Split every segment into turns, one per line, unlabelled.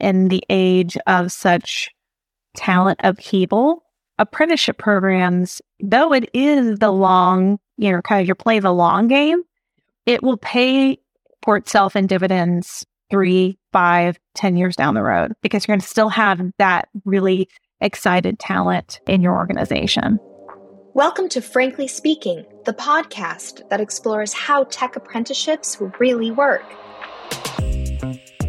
in the age of such talent upheaval, apprenticeship programs, though it is the long, you know, kind of you're playing the long game, it will pay for itself in dividends three, five, ten years down the road because you're going to still have that really excited talent in your organization.
Welcome to Frankly Speaking, the podcast that explores how tech apprenticeships really work.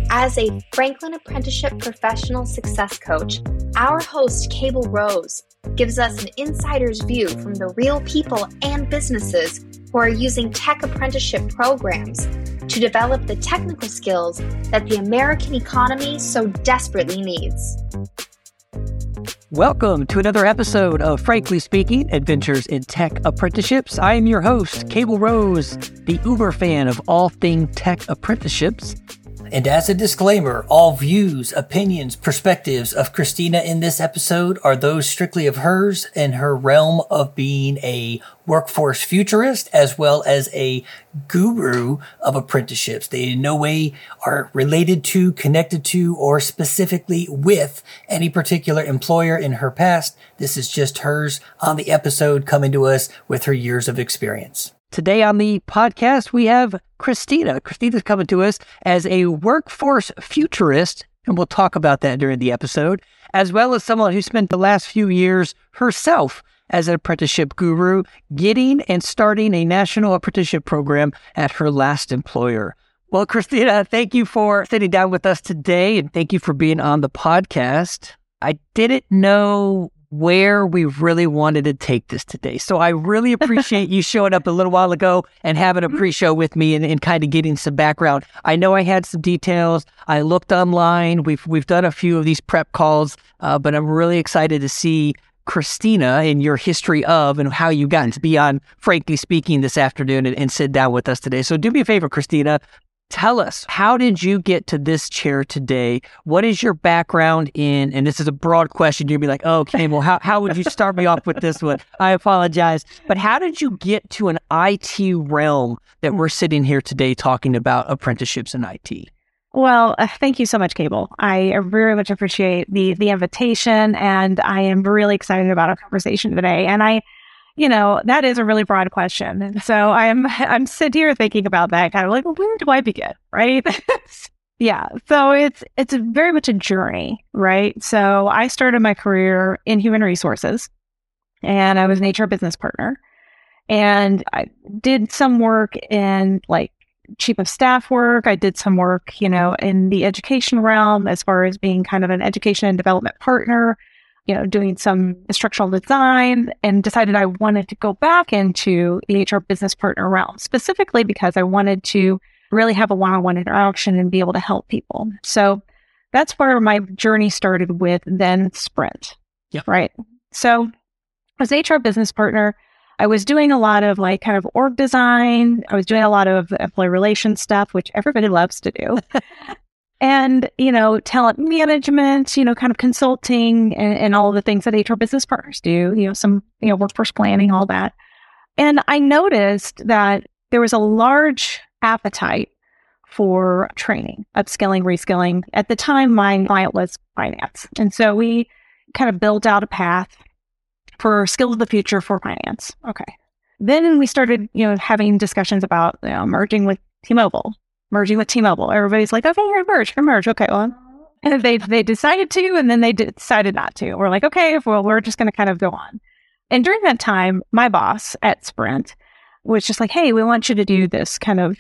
As a Franklin Apprenticeship Professional Success Coach, our host, Cable Rose, gives us an insider's view from the real people and businesses who are using tech apprenticeship programs to develop the technical skills that the American economy so desperately needs.
Welcome to another episode of Frankly Speaking Adventures in Tech Apprenticeships. I am your host, Cable Rose, the uber fan of all thing tech apprenticeships.
And as a disclaimer, all views, opinions, perspectives of Christina in this episode are those strictly of hers and her realm of being a workforce futurist as well as a guru of apprenticeships. They in no way are related to, connected to, or specifically with any particular employer in her past. This is just hers on the episode coming to us with her years of experience.
Today on the podcast, we have Christina. Christina's coming to us as a workforce futurist, and we'll talk about that during the episode, as well as someone who spent the last few years herself as an apprenticeship guru, getting and starting a national apprenticeship program at her last employer. Well, Christina, thank you for sitting down with us today, and thank you for being on the podcast. I didn't know where we really wanted to take this today. So I really appreciate you showing up a little while ago and having a pre-show with me and, and, kind of getting some background. I know I had some details. I looked online. We've we've done a few of these prep calls, uh, but I'm really excited to see Christina and your history of and how you got to be on Frankly Speaking this afternoon and, and sit down with us today. So do me a favor, Christina. Tell us, how did you get to this chair today? What is your background in? And this is a broad question. You'd be like, oh, okay, well, how, how would you start me off with this one? I apologize. But how did you get to an IT realm that we're sitting here today talking about apprenticeships in IT?
Well, uh, thank you so much, Cable. I very much appreciate the the invitation, and I am really excited about our conversation today. And I you know, that is a really broad question. And so I'm I'm sitting here thinking about that, kind of like, well, where do I begin? Right. yeah. So it's it's very much a journey, right? So I started my career in human resources and I was an HR business partner. And I did some work in like chief of staff work. I did some work, you know, in the education realm as far as being kind of an education and development partner you know, doing some instructional design and decided I wanted to go back into the HR business partner realm, specifically because I wanted to really have a one-on-one interaction and be able to help people. So that's where my journey started with then Sprint.
Yeah.
Right. So as HR business partner, I was doing a lot of like kind of org design. I was doing a lot of employee relations stuff, which everybody loves to do. and you know talent management you know kind of consulting and, and all the things that hr business partners do you know some you know workforce planning all that. And i noticed that there was a large appetite for training upskilling reskilling. At the time my client was finance. And so we kind of built out a path for skills of the future for finance. Okay. Then we started you know having discussions about you know, merging with t-mobile merging with T-Mobile. Everybody's like, okay, we're merge, we're merge. Okay, well, and they they decided to, and then they decided not to. We're like, okay, well, we're just going to kind of go on. And during that time, my boss at Sprint was just like, hey, we want you to do this kind of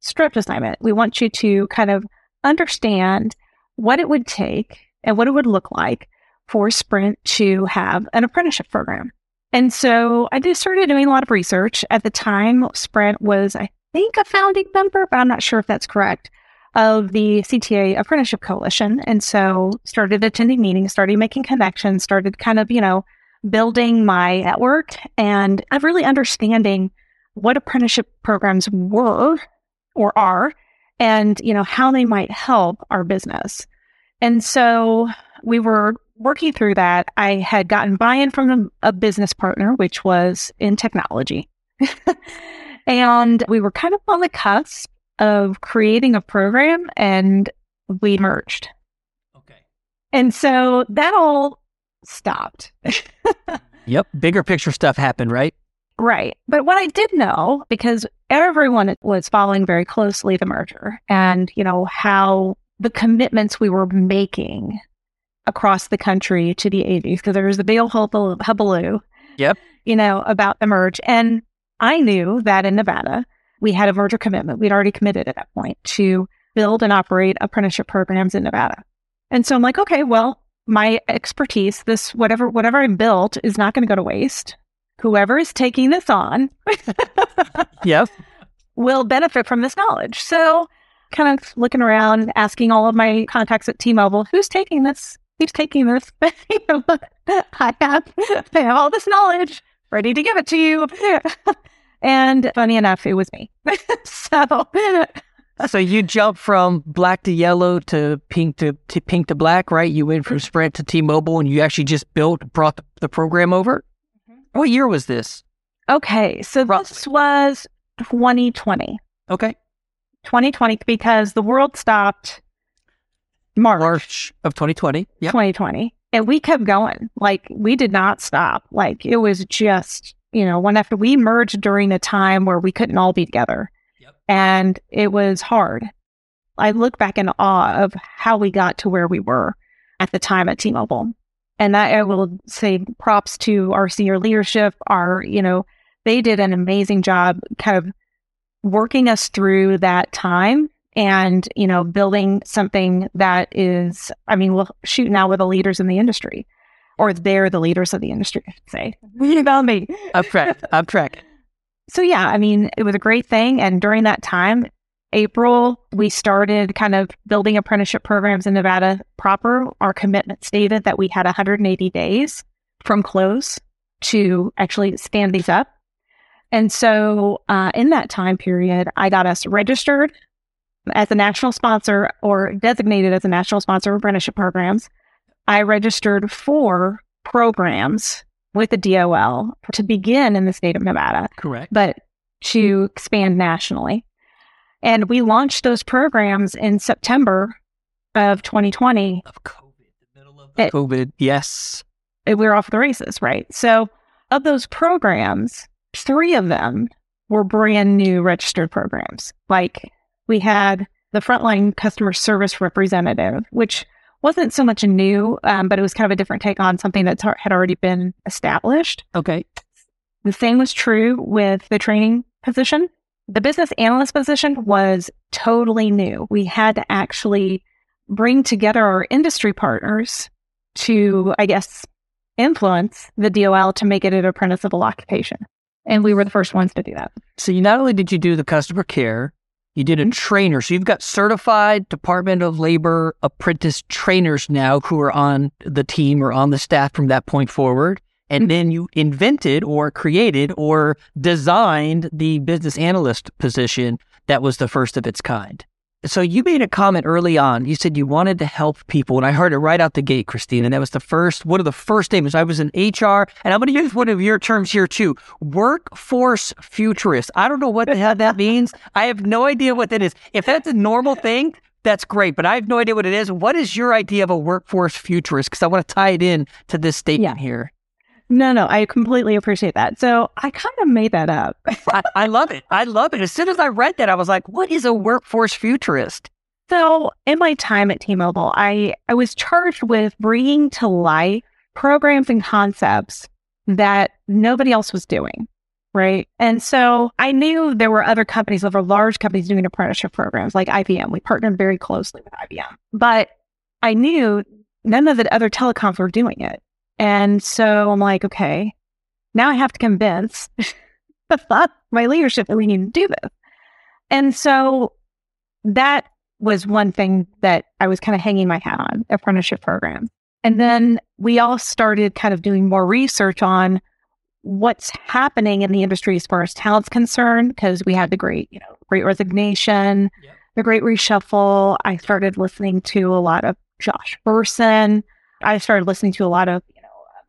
script assignment. We want you to kind of understand what it would take and what it would look like for Sprint to have an apprenticeship program. And so I just started doing a lot of research. At the time, Sprint was, I think, a founding member, but I'm not sure if that's correct, of the CTA Apprenticeship Coalition. And so started attending meetings, started making connections, started kind of, you know, building my network and really understanding what apprenticeship programs were or are and, you know, how they might help our business. And so we were working through that. I had gotten buy in from a business partner, which was in technology. And we were kind of on the cusp of creating a program and we merged. Okay. And so that all stopped.
yep. Bigger picture stuff happened, right?
Right. But what I did know, because everyone was following very closely the merger and, you know, how the commitments we were making across the country to the 80s, because there was the big old hullabaloo.
Yep.
You know, about the merge. And I knew that in Nevada, we had a merger commitment. We'd already committed at that point to build and operate apprenticeship programs in Nevada. And so I'm like, okay, well, my expertise, this whatever whatever I built is not going to go to waste. Whoever is taking this on,
yep,
will benefit from this knowledge. So, kind of looking around, asking all of my contacts at T-Mobile, who's taking this? Who's taking this? I have, I have all this knowledge ready to give it to you. and funny enough, it was me. so
so you jump from black to yellow to pink to, to pink to black, right? You went from Sprint to T-Mobile, and you actually just built brought the, the program over. Mm-hmm. What year was this?
Okay, so Roughly. this was 2020.
Okay,
2020 because the world stopped March,
March of 2020.
Yeah, 2020, and we kept going. Like we did not stop. Like it was just you know one after we merged during a time where we couldn't all be together and it was hard. I look back in awe of how we got to where we were at the time at T-Mobile. And that I will say props to our senior leadership, our, you know, they did an amazing job kind of working us through that time and, you know, building something that is, I mean, we'll shoot now with the leaders in the industry or they're the leaders of the industry, say. Read about me.
I'm track.
So, yeah, I mean, it was a great thing. And during that time, April, we started kind of building apprenticeship programs in Nevada proper. Our commitment stated that we had 180 days from close to actually stand these up. And so, uh, in that time period, I got us registered as a national sponsor or designated as a national sponsor of apprenticeship programs. I registered four programs with the DOL to begin in the state of Nevada.
Correct.
But to expand nationally. And we launched those programs in September of 2020.
Of COVID, the middle of it, COVID, yes.
It, we were off the races, right? So, of those programs, three of them were brand new registered programs. Like we had the frontline customer service representative, which wasn't so much new, um, but it was kind of a different take on something that had already been established.
Okay.
The same was true with the training position. The business analyst position was totally new. We had to actually bring together our industry partners to, I guess, influence the DOL to make it an apprenticeable occupation. And we were the first ones to do that.
So you not only did you do the customer care, you did a trainer. So you've got certified Department of Labor apprentice trainers now who are on the team or on the staff from that point forward. And mm-hmm. then you invented or created or designed the business analyst position that was the first of its kind. So you made a comment early on. You said you wanted to help people, and I heard it right out the gate, Christine. And that was the first one of the first statements. I was in HR, and I'm going to use one of your terms here too: workforce futurist. I don't know what the hell that means. I have no idea what that is. If that's a normal thing, that's great, but I have no idea what it is. What is your idea of a workforce futurist? Because I want to tie it in to this statement yeah. here.
No, no, I completely appreciate that. So I kind of made that up.
I, I, love it. I love it. As soon as I read that, I was like, what is a workforce futurist?
So in my time at T-Mobile, I, I was charged with bringing to life programs and concepts that nobody else was doing. Right. And so I knew there were other companies, other large companies doing apprenticeship programs like IBM. We partnered very closely with IBM, but I knew none of the other telecoms were doing it. And so I'm like, okay, now I have to convince the thought, my leadership that we need to do this. And so that was one thing that I was kind of hanging my hat on apprenticeship program. And then we all started kind of doing more research on what's happening in the industry as far as talent's concerned, because we had the great, you know, great resignation, yep. the great reshuffle. I started listening to a lot of Josh Bersin. I started listening to a lot of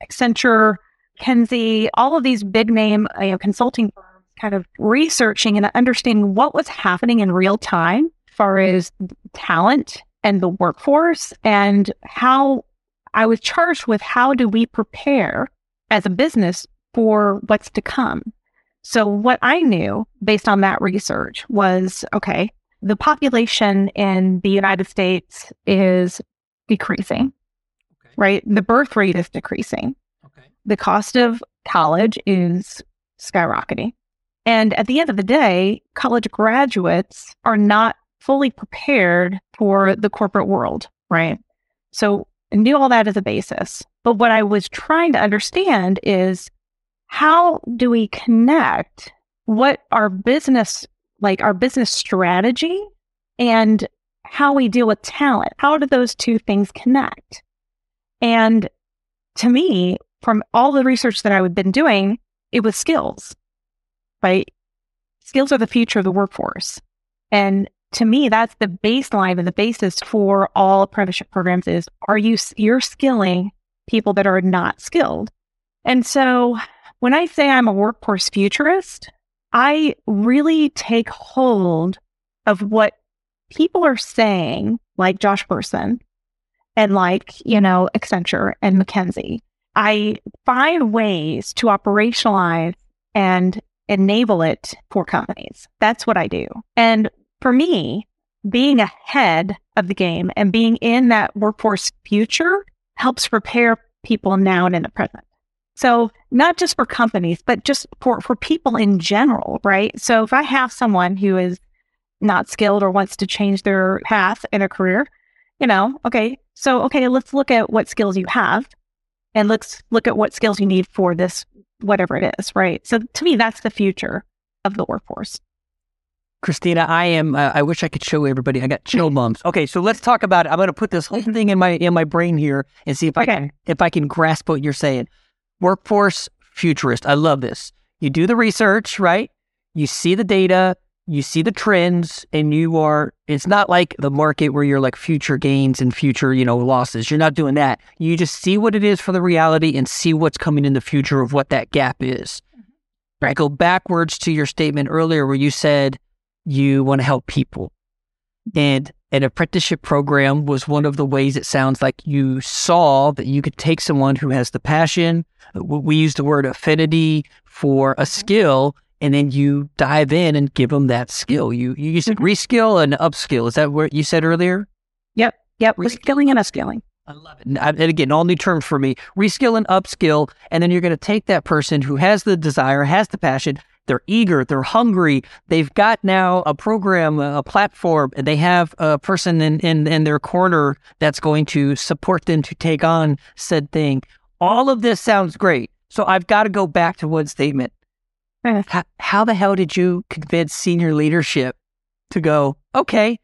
Accenture, McKinsey, all of these big name uh, you know, consulting firms kind of researching and understanding what was happening in real time as far as talent and the workforce and how I was charged with how do we prepare as a business for what's to come. So what I knew based on that research was okay, the population in the United States is decreasing. Right? The birth rate is decreasing. Okay. The cost of college is skyrocketing. And at the end of the day, college graduates are not fully prepared for the corporate world, right? So I knew all that as a basis. But what I was trying to understand is how do we connect what our business, like our business strategy and how we deal with talent? How do those two things connect? And to me, from all the research that I had been doing, it was skills, right? Skills are the future of the workforce. And to me, that's the baseline and the basis for all apprenticeship programs is are you, you're skilling people that are not skilled. And so when I say I'm a workforce futurist, I really take hold of what people are saying, like Josh Bersin and like, you know, Accenture and McKinsey. I find ways to operationalize and enable it for companies. That's what I do. And for me, being ahead of the game and being in that workforce future helps prepare people now and in the present. So not just for companies, but just for, for people in general, right? So if I have someone who is not skilled or wants to change their path in a career, you know, okay, so okay, let's look at what skills you have and let's look at what skills you need for this, whatever it is, right? So to me, that's the future of the workforce.
Christina, I am. Uh, I wish I could show everybody. I got chill bumps. Okay, so let's talk about it. I'm going to put this whole thing in my in my brain here and see if okay. I can if I can grasp what you're saying. Workforce futurist. I love this. You do the research, right? You see the data, you see the trends, and you are. It's not like the market where you're like future gains and future, you know, losses. You're not doing that. You just see what it is for the reality and see what's coming in the future of what that gap is. i Go backwards to your statement earlier where you said you want to help people. And an apprenticeship program was one of the ways it sounds like you saw that you could take someone who has the passion. We use the word affinity for a mm-hmm. skill, and then you dive in and give them that skill. You you said mm-hmm. reskill and upskill. Is that what you said earlier?
Yep. Yep. Reskilling and upskilling.
I love it. And again, all new terms for me. Reskill and upskill. And then you're going to take that person who has the desire, has the passion, they're eager, they're hungry. They've got now a program, a platform, and they have a person in, in, in their corner that's going to support them to take on said thing. All of this sounds great. So I've got to go back to one statement. How, how the hell did you convince senior leadership to go, okay,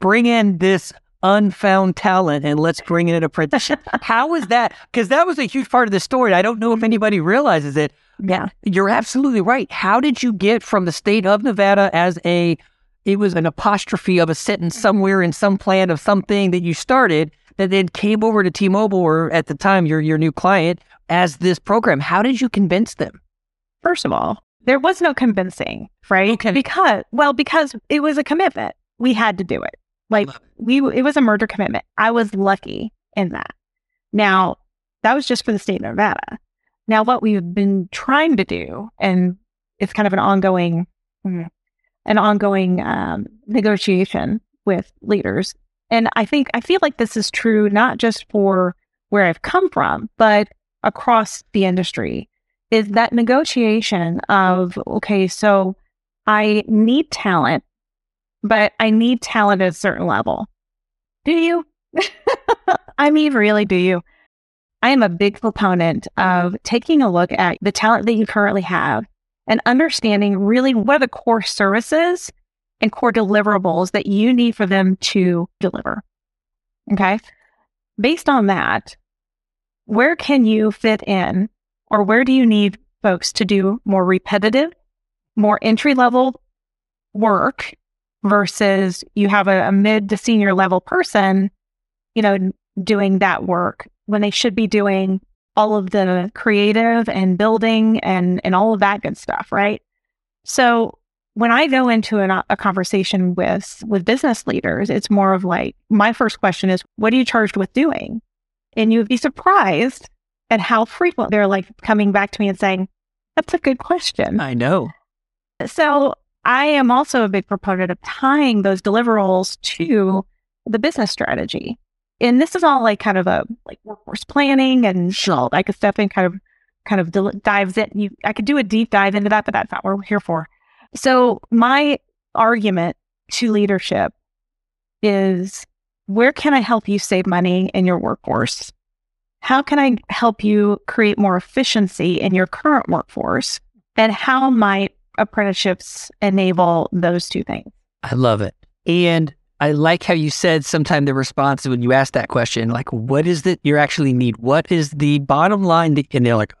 bring in this unfound talent and let's bring in an apprenticeship. How was that? Because that was a huge part of the story. I don't know if mm-hmm. anybody realizes it.
Yeah.
You're absolutely right. How did you get from the state of Nevada as a, it was an apostrophe of a sentence mm-hmm. somewhere in some plan of something that you started that then came over to T Mobile or at the time your, your new client as this program? How did you convince them?
First of all, there was no convincing, right? Okay. Because, well, because it was a commitment. We had to do it. Like we, it was a merger commitment. I was lucky in that. Now, that was just for the state of Nevada. Now, what we've been trying to do, and it's kind of an ongoing, mm, an ongoing um, negotiation with leaders. And I think I feel like this is true not just for where I've come from, but across the industry. Is that negotiation of okay, so I need talent but I need talent at a certain level. Do you? I mean, really, do you? I am a big proponent of taking a look at the talent that you currently have and understanding really what are the core services and core deliverables that you need for them to deliver. Okay. Based on that, where can you fit in or where do you need folks to do more repetitive, more entry level work versus you have a, a mid to senior level person, you know, doing that work when they should be doing all of the creative and building and and all of that good stuff, right? So when I go into an, a conversation with with business leaders, it's more of like my first question is, what are you charged with doing? And you would be surprised at how frequent they're like coming back to me and saying, That's a good question.
I know.
So I am also a big proponent of tying those deliverables to the business strategy. And this is all like kind of a like workforce planning and all that good stuff and kind of kind of del- dives in. You, I could do a deep dive into that, but that's not what we're here for. So my argument to leadership is where can I help you save money in your workforce? How can I help you create more efficiency in your current workforce? And how might apprenticeships enable those two things?
I love it. And I like how you said sometime the response when you asked that question, like, what is it you actually need? What is the bottom line? That, and they're like,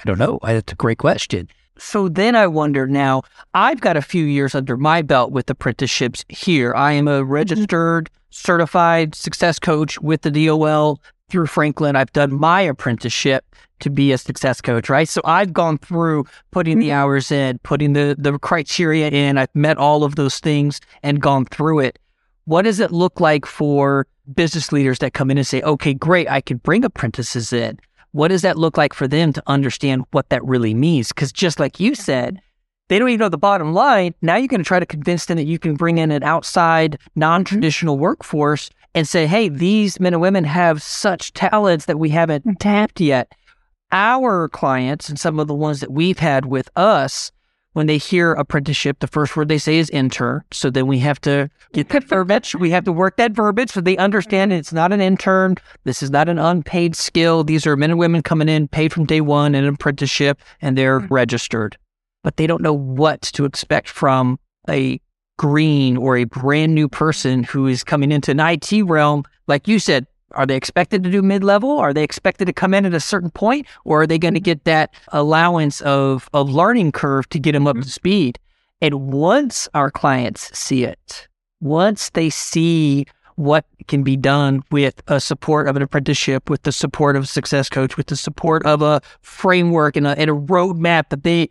I don't know. That's a great question. So then I wonder now, I've got a few years under my belt with apprenticeships here. I am a mm-hmm. registered, certified success coach with the DOL through Franklin. I've done my apprenticeship to be a success coach, right? So I've gone through putting the hours in, putting the, the criteria in. I've met all of those things and gone through it. What does it look like for business leaders that come in and say, okay, great, I can bring apprentices in? What does that look like for them to understand what that really means? Because just like you said, they don't even know the bottom line. Now you're going to try to convince them that you can bring in an outside, non traditional workforce and say, hey, these men and women have such talents that we haven't tapped yet. Our clients and some of the ones that we've had with us, when they hear apprenticeship, the first word they say is intern. So then we have to get that verbiage. We have to work that verbiage so they understand it's not an intern. This is not an unpaid skill. These are men and women coming in paid from day one in an apprenticeship and they're mm-hmm. registered, but they don't know what to expect from a green or a brand new person who is coming into an IT realm. Like you said, are they expected to do mid level? Are they expected to come in at a certain point? Or are they going to get that allowance of, of learning curve to get them up to mm-hmm. speed? And once our clients see it, once they see what can be done with a support of an apprenticeship, with the support of a success coach, with the support of a framework and a, and a roadmap that they,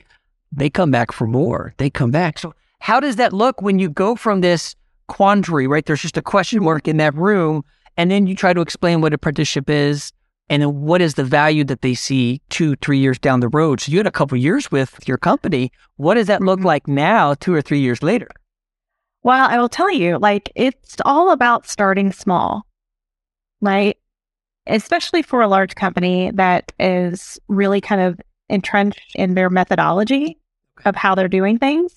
they come back for more. They come back. So how does that look when you go from this quandary, right? There's just a question mark in that room and then you try to explain what apprenticeship is and then what is the value that they see two, three years down the road. So you had a couple years with your company. What does that look mm-hmm. like now, two or three years later?
Well, I will tell you, like, it's all about starting small, right? Especially for a large company that is really kind of entrenched in their methodology of how they're doing things.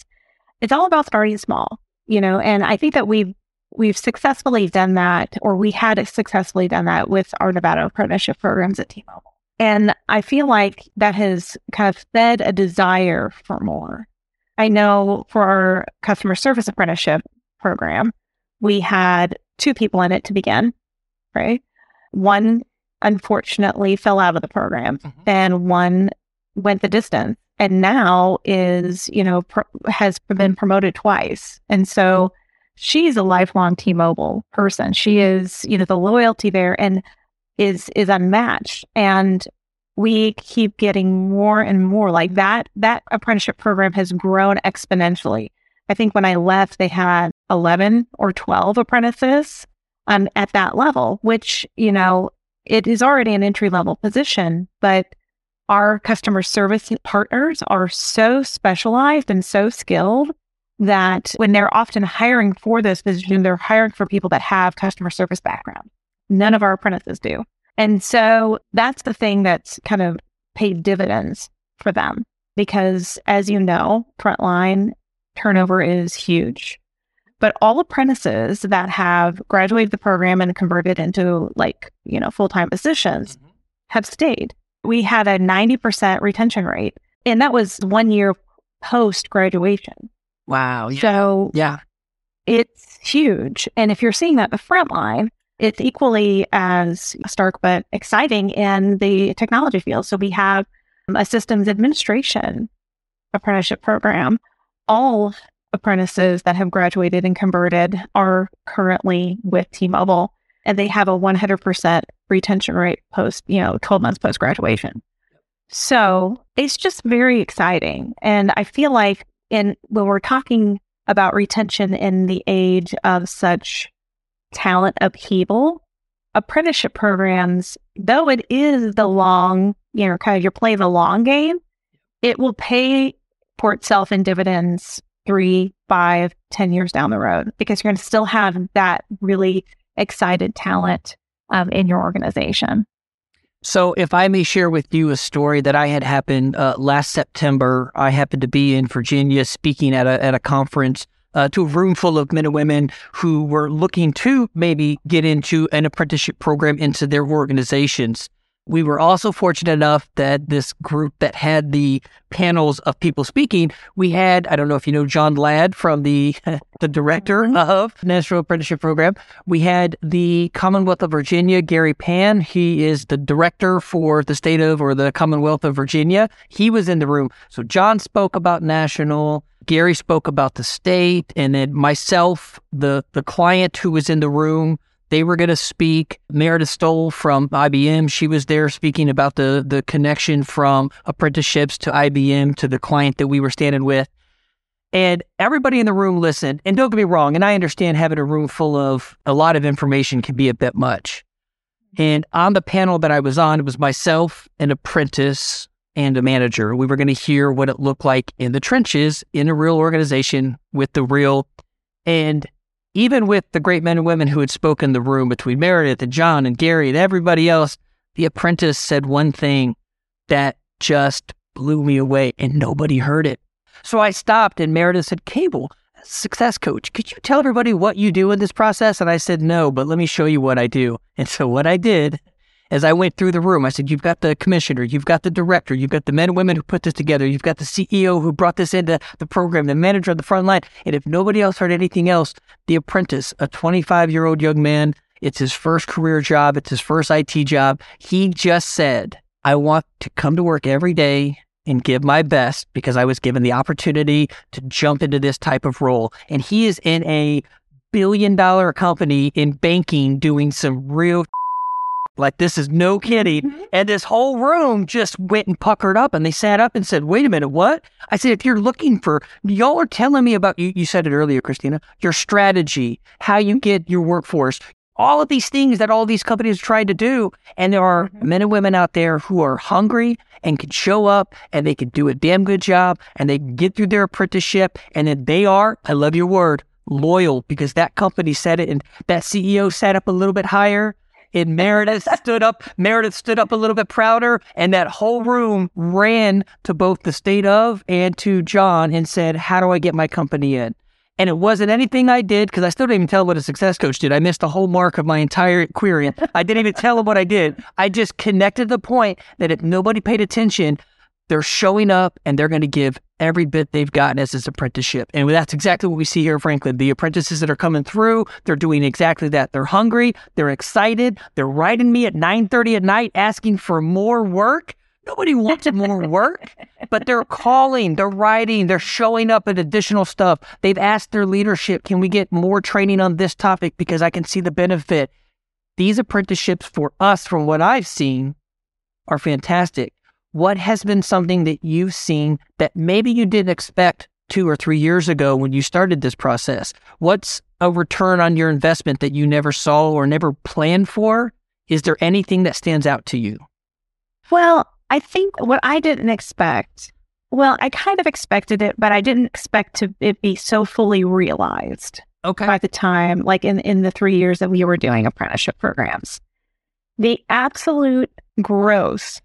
It's all about starting small, you know, and I think that we've we've successfully done that, or we had successfully done that with our Nevada apprenticeship programs at T-Mobile. And I feel like that has kind of fed a desire for more. I know for our customer service apprenticeship program, we had two people in it to begin, right? One unfortunately fell out of the program mm-hmm. and one went the distance and now is, you know, pro- has been promoted twice. And so she's a lifelong T-Mobile person. She is, you know, the loyalty there and is is unmatched. And we keep getting more and more like that. That apprenticeship program has grown exponentially. I think when I left, they had 11 or 12 apprentices um, at that level, which, you know, it is already an entry level position, but our customer service partners are so specialized and so skilled that when they're often hiring for this position, they're hiring for people that have customer service background. None of our apprentices do. And so that's the thing that's kind of paid dividends for them because as you know, frontline turnover is huge. But all apprentices that have graduated the program and converted into like, you know, full-time positions mm-hmm. have stayed. We had a 90% retention rate and that was one year post graduation.
Wow. Yeah.
So
yeah,
it's huge. And if you're seeing that the front line, it's equally as stark but exciting in the technology field. So we have a systems administration apprenticeship program. All apprentices that have graduated and converted are currently with T-Mobile and they have a 100% retention rate post, you know, 12 months post graduation. So it's just very exciting. And I feel like in when we're talking about retention in the age of such talent upheaval, apprenticeship programs, though it is the long, you know, kind of you're playing the long game, it will pay for itself in dividends three, five, ten years down the road because you're going to still have that really excited talent um, in your organization.
So, if I may share with you a story that I had happened uh, last September, I happened to be in Virginia speaking at a at a conference uh, to a room full of men and women who were looking to maybe get into an apprenticeship program into their organizations. We were also fortunate enough that this group that had the panels of people speaking, we had, I don't know if you know John Ladd from the, the director mm-hmm. of National Apprenticeship Program. We had the Commonwealth of Virginia, Gary Pan. He is the director for the state of or the Commonwealth of Virginia. He was in the room. So John spoke about national. Gary spoke about the state and then myself, the, the client who was in the room, they were going to speak. Meredith Stoll from IBM, she was there speaking about the, the connection from apprenticeships to IBM to the client that we were standing with. And everybody in the room listened. And don't get me wrong, and I understand having a room full of a lot of information can be a bit much. And on the panel that I was on, it was myself, an apprentice, and a manager. We were going to hear what it looked like in the trenches in a real organization with the real. And even with the great men and women who had spoken the room between Meredith and John and Gary and everybody else, the apprentice said one thing that just blew me away and nobody heard it. So I stopped and Meredith said, Cable, success coach, could you tell everybody what you do in this process? And I said, no, but let me show you what I do. And so what I did as I went through the room, I said, You've got the commissioner, you've got the director, you've got the men and women who put this together, you've got the CEO who brought this into the program, the manager on the front line. And if nobody else heard anything else, the apprentice, a 25 year old young man, it's his first career job, it's his first IT job. He just said, I want to come to work every day and give my best because I was given the opportunity to jump into this type of role. And he is in a billion dollar company in banking doing some real like this is no kidding. Mm-hmm. And this whole room just went and puckered up and they sat up and said, wait a minute, what? I said, if you're looking for, y'all are telling me about, you, you said it earlier, Christina, your strategy, how you get your workforce, all of these things that all these companies tried to do. And there are mm-hmm. men and women out there who are hungry and can show up and they can do a damn good job and they can get through their apprenticeship. And then they are, I love your word, loyal because that company said it and that CEO sat up a little bit higher and Meredith stood up. Meredith stood up a little bit prouder, and that whole room ran to both the state of and to John and said, "How do I get my company in?" And it wasn't anything I did because I still didn't even tell what a success coach did. I missed the whole mark of my entire query. I didn't even tell him what I did. I just connected the point that if nobody paid attention, they're showing up and they're going to give every bit they've gotten as this apprenticeship. And that's exactly what we see here, Franklin. The apprentices that are coming through, they're doing exactly that. They're hungry. They're excited. They're writing me at 9.30 at night asking for more work. Nobody wants more work, but they're calling, they're writing, they're showing up at additional stuff. They've asked their leadership, can we get more training on this topic because I can see the benefit. These apprenticeships for us, from what I've seen, are fantastic what has been something that you've seen that maybe you didn't expect two or three years ago when you started this process? What's a return on your investment that you never saw or never planned for? Is there anything that stands out to you?
Well, I think what I didn't expect, well, I kind of expected it, but I didn't expect to it be so fully realized.
Okay.
By the time, like in, in the three years that we were doing apprenticeship programs, the absolute growth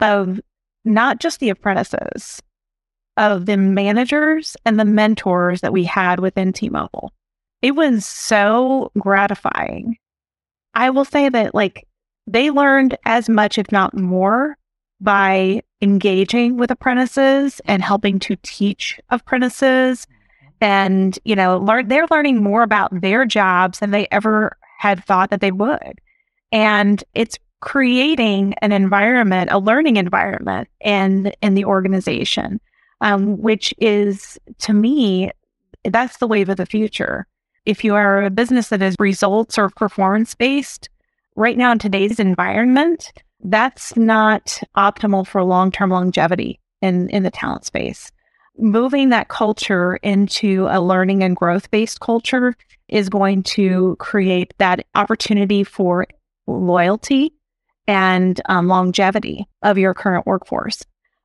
of not just the apprentices, of the managers and the mentors that we had within T Mobile. It was so gratifying. I will say that, like, they learned as much, if not more, by engaging with apprentices and helping to teach apprentices. Mm-hmm. And, you know, learn, they're learning more about their jobs than they ever had thought that they would. And it's creating an environment, a learning environment in in the organization, um, which is to me, that's the wave of the future. If you are a business that is results or performance based, right now in today's environment, that's not optimal for long term longevity in in the talent space. Moving that culture into a learning and growth based culture is going to create that opportunity for loyalty and um, longevity of your current workforce.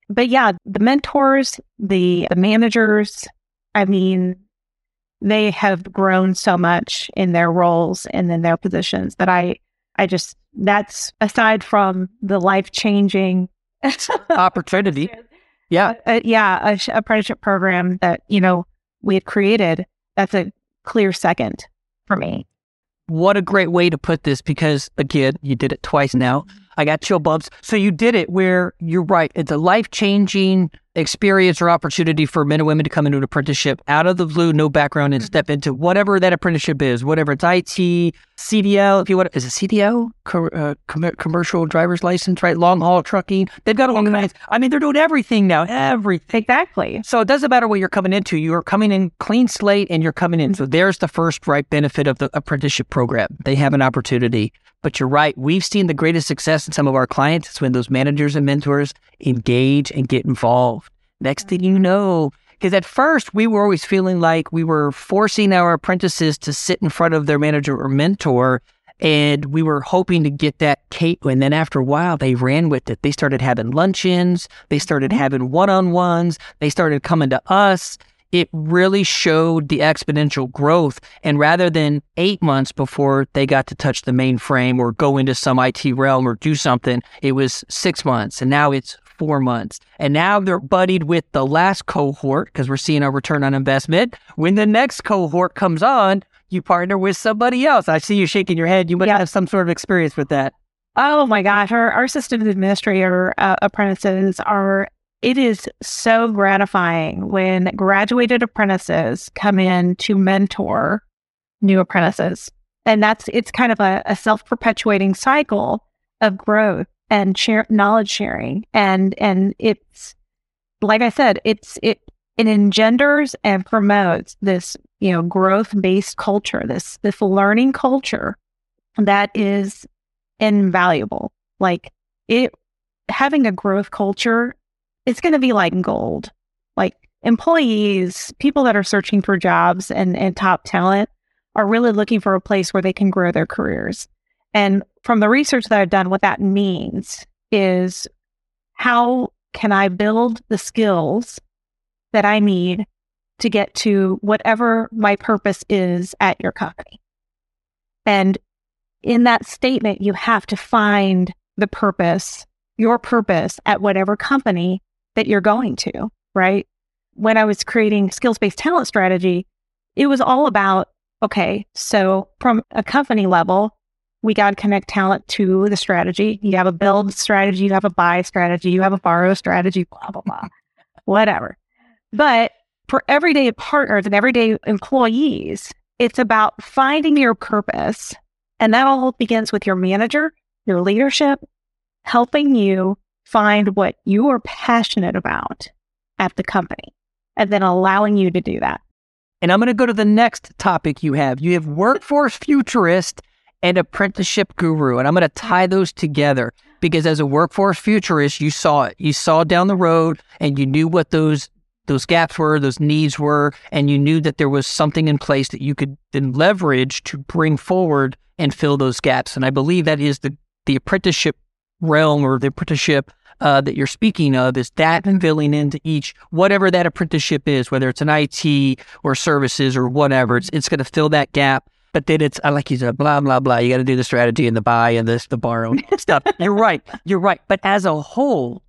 But yeah, the mentors, the, the managers, I mean, they have grown so much in their roles and in their positions that I, I just, that's aside from the life changing
opportunity. Yeah.
Uh, yeah. A, a apprenticeship program that, you know, we had created. That's a clear second for me.
What a great way to put this because, again, you did it twice now. I got chill bumps. So you did it where you're right. It's a life changing experience or opportunity for men and women to come into an apprenticeship out of the blue, no background, and step into whatever that apprenticeship is, whatever it's IT, CDL, if you want, is it CDL, Co- uh, com- commercial driver's license, right? Long haul trucking. They've got organized. I mean, they're doing everything now, everything.
Exactly.
So it doesn't matter what you're coming into. You are coming in clean slate and you're coming in. So there's the first right benefit of the apprenticeship program. They have an opportunity. But you're right. We've seen the greatest success in some of our clients. It's when those managers and mentors engage and get involved. Next thing you know, because at first we were always feeling like we were forcing our apprentices to sit in front of their manager or mentor. And we were hoping to get that Kate. And then after a while, they ran with it. They started having luncheons. They started mm-hmm. having one on ones. They started coming to us. It really showed the exponential growth. And rather than eight months before they got to touch the mainframe or go into some IT realm or do something, it was six months. And now it's four months. And now they're buddied with the last cohort because we're seeing a return on investment. When the next cohort comes on, you partner with somebody else. I see you shaking your head. You must have some sort of experience with that.
Oh my gosh. Our, our systems administrator uh, apprentices are, it is so gratifying when graduated apprentices come in to mentor new apprentices. And that's, it's kind of a, a self perpetuating cycle of growth and share knowledge sharing and and it's like i said it's it it engenders and promotes this you know growth based culture this this learning culture that is invaluable like it having a growth culture it's going to be like gold like employees people that are searching for jobs and and top talent are really looking for a place where they can grow their careers and from the research that I've done, what that means is how can I build the skills that I need to get to whatever my purpose is at your company? And in that statement, you have to find the purpose, your purpose at whatever company that you're going to, right? When I was creating skills based talent strategy, it was all about okay, so from a company level, we got to connect talent to the strategy. You have a build strategy, you have a buy strategy, you have a borrow strategy, blah, blah, blah, whatever. But for everyday partners and everyday employees, it's about finding your purpose. And that all begins with your manager, your leadership, helping you find what you are passionate about at the company and then allowing you to do that.
And I'm going to go to the next topic you have. You have workforce futurist and apprenticeship guru. And I'm going to tie those together because as a workforce futurist, you saw it. You saw down the road and you knew what those those gaps were, those needs were, and you knew that there was something in place that you could then leverage to bring forward and fill those gaps. And I believe that is the the apprenticeship realm or the apprenticeship uh, that you're speaking of is that and filling into each whatever that apprenticeship is, whether it's an IT or services or whatever. It's it's going to fill that gap but then it's, I like you said, blah, blah, blah. You got to do the strategy and the buy and this, the borrow stuff. You're right. You're right. But as a whole,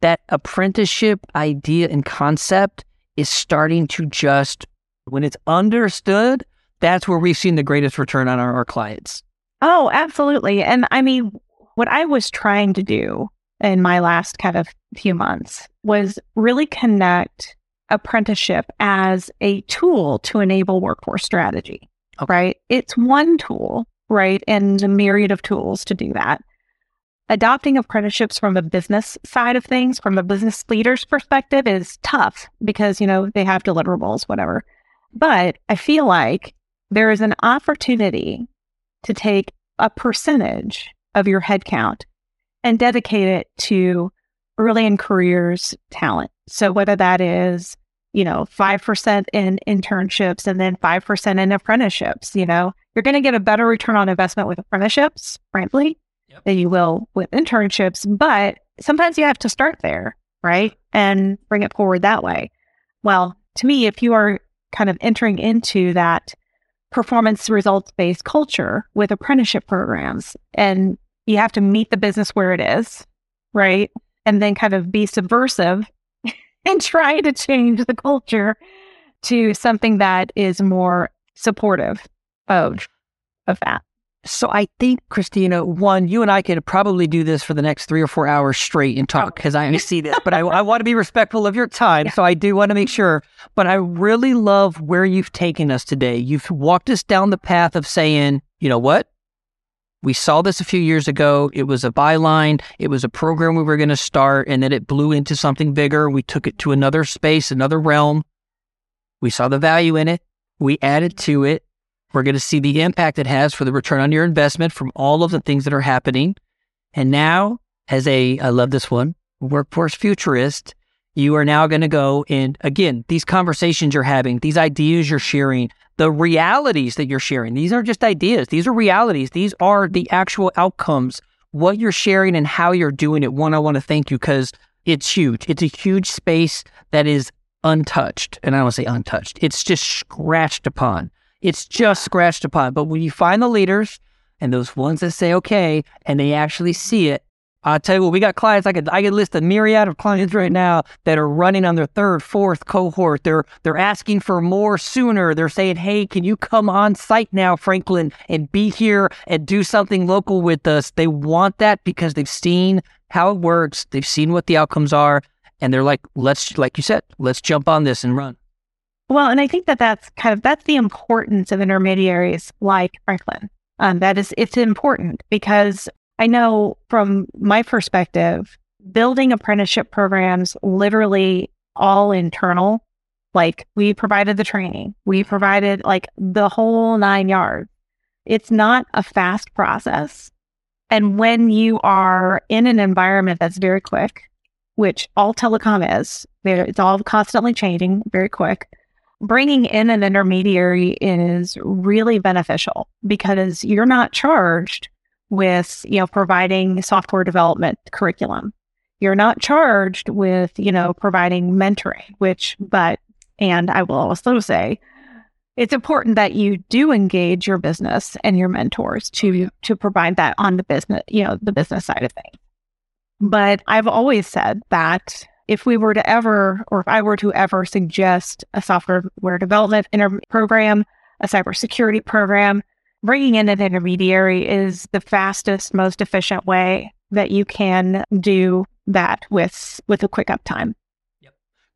that apprenticeship idea and concept is starting to just, when it's understood, that's where we've seen the greatest return on our, our clients.
Oh, absolutely. And I mean, what I was trying to do in my last kind of few months was really connect apprenticeship as a tool to enable workforce strategy. Okay. Right. It's one tool, right? And a myriad of tools to do that. Adopting apprenticeships from a business side of things, from a business leader's perspective, is tough because, you know, they have deliverables, whatever. But I feel like there is an opportunity to take a percentage of your headcount and dedicate it to early in careers talent. So whether that is you know, 5% in internships and then 5% in apprenticeships. You know, you're going to get a better return on investment with apprenticeships, frankly, yep. than you will with internships. But sometimes you have to start there, right? And bring it forward that way. Well, to me, if you are kind of entering into that performance results based culture with apprenticeship programs and you have to meet the business where it is, right? And then kind of be subversive and try to change the culture to something that is more supportive of of that.
So I think, Christina, one, you and I could probably do this for the next three or four hours straight and talk because I see this, but I, I want to be respectful of your time. Yeah. So I do want to make sure. But I really love where you've taken us today. You've walked us down the path of saying, you know what? We saw this a few years ago. It was a byline. It was a program we were going to start, and then it blew into something bigger. We took it to another space, another realm. We saw the value in it. We added to it. We're going to see the impact it has for the return on your investment from all of the things that are happening. And now, as a, I love this one, workforce futurist, you are now going to go and again, these conversations you're having, these ideas you're sharing, the realities that you're sharing. These aren't just ideas. These are realities. These are the actual outcomes. What you're sharing and how you're doing it. One, I want to thank you because it's huge. It's a huge space that is untouched. And I don't say untouched. It's just scratched upon. It's just scratched upon. But when you find the leaders and those ones that say, okay, and they actually see it, I'll tell you what, we got clients. I could I could list a myriad of clients right now that are running on their third, fourth cohort. They're they're asking for more sooner. They're saying, "Hey, can you come on site now, Franklin, and be here and do something local with us?" They want that because they've seen how it works. They've seen what the outcomes are, and they're like, "Let's, like you said, let's jump on this and run."
Well, and I think that that's kind of that's the importance of intermediaries like Franklin. Um, that is, it's important because I know from my perspective, building apprenticeship programs literally all internal. Like we provided the training, we provided like the whole nine yards. It's not a fast process. And when you are in an environment that's very quick, which all telecom is, it's all constantly changing very quick. Bringing in an intermediary is really beneficial because you're not charged with, you know, providing software development curriculum. You're not charged with, you know, providing mentoring, which, but, and I will also say, it's important that you do engage your business and your mentors to, to provide that on the business, you know, the business side of things. But I've always said that if we were to ever, or if I were to ever suggest a software development inter- program, a cybersecurity program, bringing in an intermediary is the fastest, most efficient way that you can do that with with a quick uptime.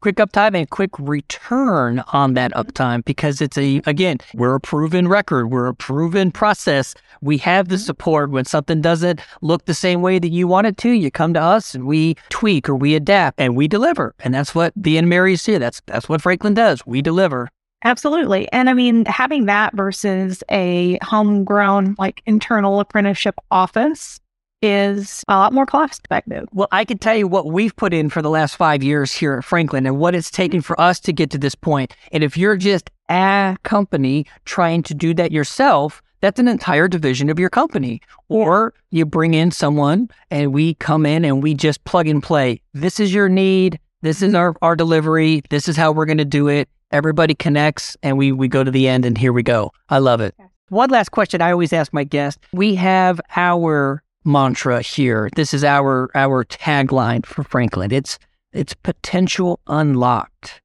Quick uptime and quick return on that uptime because it's a again, we're a proven record, we're a proven process. We have the support when something doesn't look the same way that you want it to. You come to us and we tweak or we adapt and we deliver. And that's what the intermediaries do. That's that's what Franklin does. We deliver.
Absolutely. And I mean, having that versus a homegrown, like internal apprenticeship office is a lot more cost effective.
Well, I can tell you what we've put in for the last five years here at Franklin and what it's taken for us to get to this point. And if you're just a company trying to do that yourself, that's an entire division of your company. Or you bring in someone and we come in and we just plug and play. This is your need. This is our, our delivery. This is how we're going to do it. Everybody connects and we, we go to the end and here we go. I love it. One last question I always ask my guests. We have our mantra here. This is our our tagline for Franklin. It's it's potential unlocked.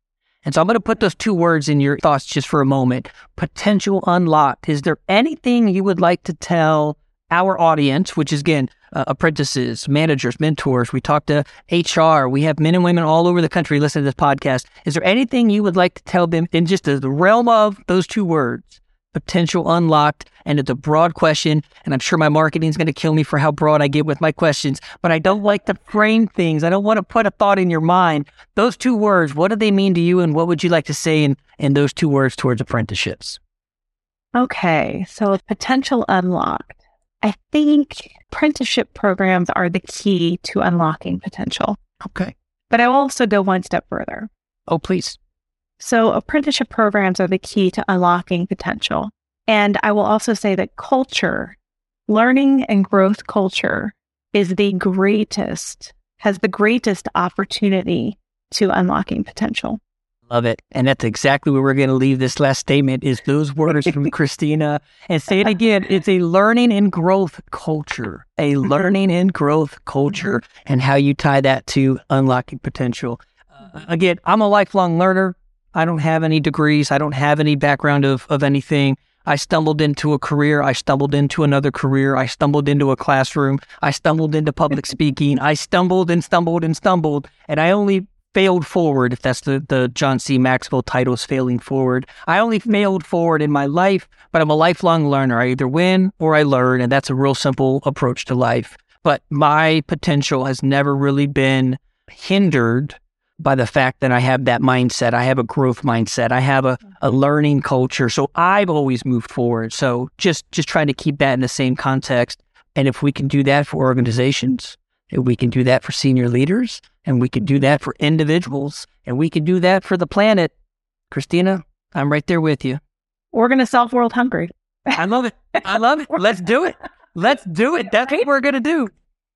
And so I'm going to put those two words in your thoughts just for a moment. Potential unlocked. Is there anything you would like to tell our audience, which is again, uh, apprentices, managers, mentors. We talk to HR. We have men and women all over the country listen to this podcast. Is there anything you would like to tell them in just the realm of those two words? Potential unlocked. And it's a broad question. And I'm sure my marketing is going to kill me for how broad I get with my questions, but I don't like to frame things. I don't want to put a thought in your mind. Those two words, what do they mean to you? And what would you like to say in, in those two words towards apprenticeships?
Okay. So potential unlocked. I think apprenticeship programs are the key to unlocking potential.
Okay.
But I will also go one step further.
Oh, please.
So, apprenticeship programs are the key to unlocking potential. And I will also say that culture, learning and growth culture, is the greatest, has the greatest opportunity to unlocking potential.
Love it. And that's exactly where we're going to leave this last statement is those words from Christina. And say it again. It's a learning and growth culture, a mm-hmm. learning and growth culture and how you tie that to unlocking potential. Uh, again, I'm a lifelong learner. I don't have any degrees. I don't have any background of, of anything. I stumbled into a career. I stumbled into another career. I stumbled into a classroom. I stumbled into public speaking. I stumbled and stumbled and stumbled. And I only failed forward, if that's the, the John C. Maxwell title is failing forward. I only failed forward in my life, but I'm a lifelong learner. I either win or I learn, and that's a real simple approach to life. But my potential has never really been hindered by the fact that I have that mindset. I have a growth mindset. I have a, a mm-hmm. learning culture. So I've always moved forward. So just just trying to keep that in the same context. And if we can do that for organizations, if we can do that for senior leaders, and we can do mm-hmm. that for individuals, and we can do that for the planet. Christina, I'm right there with you.
We're going to solve world hunger.
I love it. I love it. Let's do it. Let's do it. That's what we're going to do.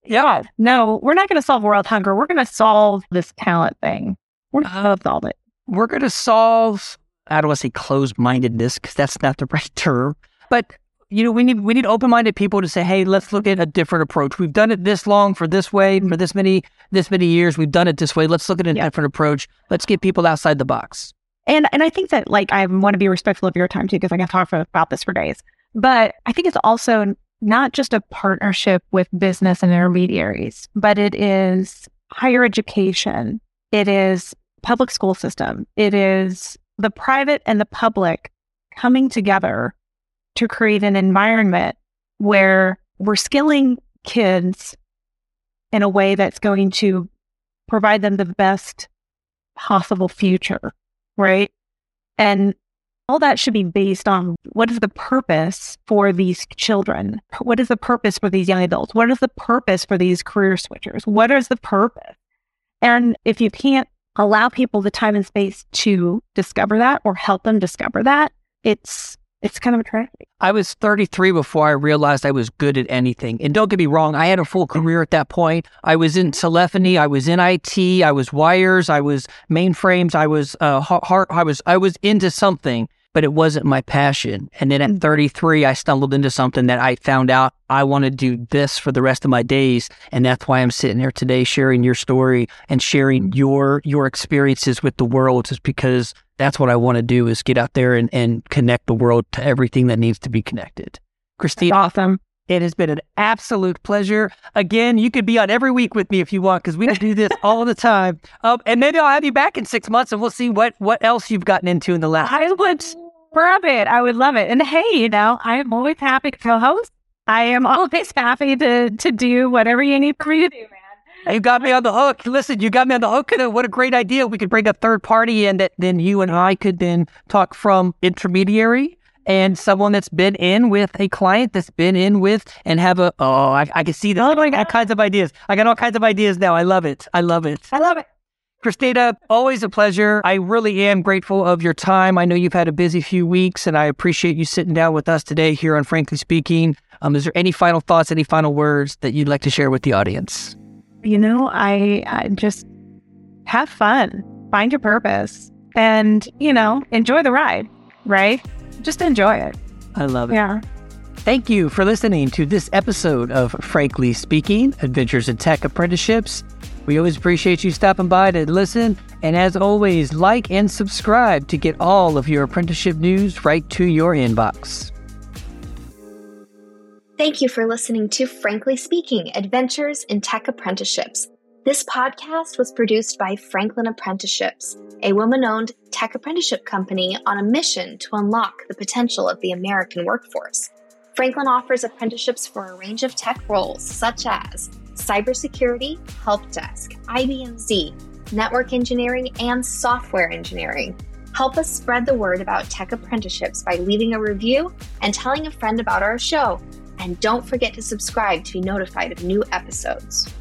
Yeah.
No, we're not going to solve world hunger. We're going to solve this talent thing. We're going to uh, solve it.
We're going to solve, I don't want to say closed mindedness because that's not the right term, but you know, we need we need open minded people to say, hey, let's look at a different approach. We've done it this long for this way for this many this many years. We've done it this way. Let's look at a yeah. different approach. Let's get people outside the box.
And and I think that like I want to be respectful of your time too because I can talk about this for days. But I think it's also not just a partnership with business and intermediaries, but it is higher education. It is public school system. It is the private and the public coming together to create an environment where we're skilling kids in a way that's going to provide them the best possible future, right? And all that should be based on what is the purpose for these children? What is the purpose for these young adults? What is the purpose for these career switchers? What is the purpose? And if you can't allow people the time and space to discover that or help them discover that, it's it's kind of a tragedy.
I was 33 before I realized I was good at anything. And don't get me wrong, I had a full career at that point. I was in telephony, I was in IT, I was wires, I was mainframes, I was uh, heart, I was I was into something but it wasn't my passion. And then at mm. 33, I stumbled into something that I found out I want to do this for the rest of my days. And that's why I'm sitting here today sharing your story and sharing your, your experiences with the world is because that's what I want to do is get out there and, and connect the world to everything that needs to be connected. Christine.
Awesome.
It has been an absolute pleasure. Again, you could be on every week with me if you want, because we do this all the time. Um, and maybe I'll have you back in six months, and we'll see what what else you've gotten into in the last.
I would love it. I would love it. And hey, you know, I am always happy to co-host. I am always happy to to do whatever you need for me to do, man.
You got me on the hook. Listen, you got me on the hook. And what a great idea. We could bring a third party in that then you and I could then talk from intermediary and someone that's been in with a client that's been in with and have a oh I, I can see this. Oh, I got all kinds of ideas. I got all kinds of ideas now. I love it. I love it.
I love it.
Christina, always a pleasure. I really am grateful of your time. I know you've had a busy few weeks, and I appreciate you sitting down with us today here on Frankly Speaking. Um, is there any final thoughts, any final words that you'd like to share with the audience?
You know, I, I just have fun, find your purpose, and you know, enjoy the ride. Right? just enjoy it.
I love it.
Yeah.
Thank you for listening to this episode of Frankly Speaking Adventures in Tech Apprenticeships. We always appreciate you stopping by to listen. And as always, like and subscribe to get all of your apprenticeship news right to your inbox.
Thank you for listening to Frankly Speaking Adventures in Tech Apprenticeships. This podcast was produced by Franklin Apprenticeships, a woman owned tech apprenticeship company on a mission to unlock the potential of the American workforce. Franklin offers apprenticeships for a range of tech roles such as cybersecurity, help desk, IBM Z, network engineering, and software engineering. Help us spread the word about tech apprenticeships by leaving a review and telling a friend about our show. And don't forget to subscribe to be notified of new episodes.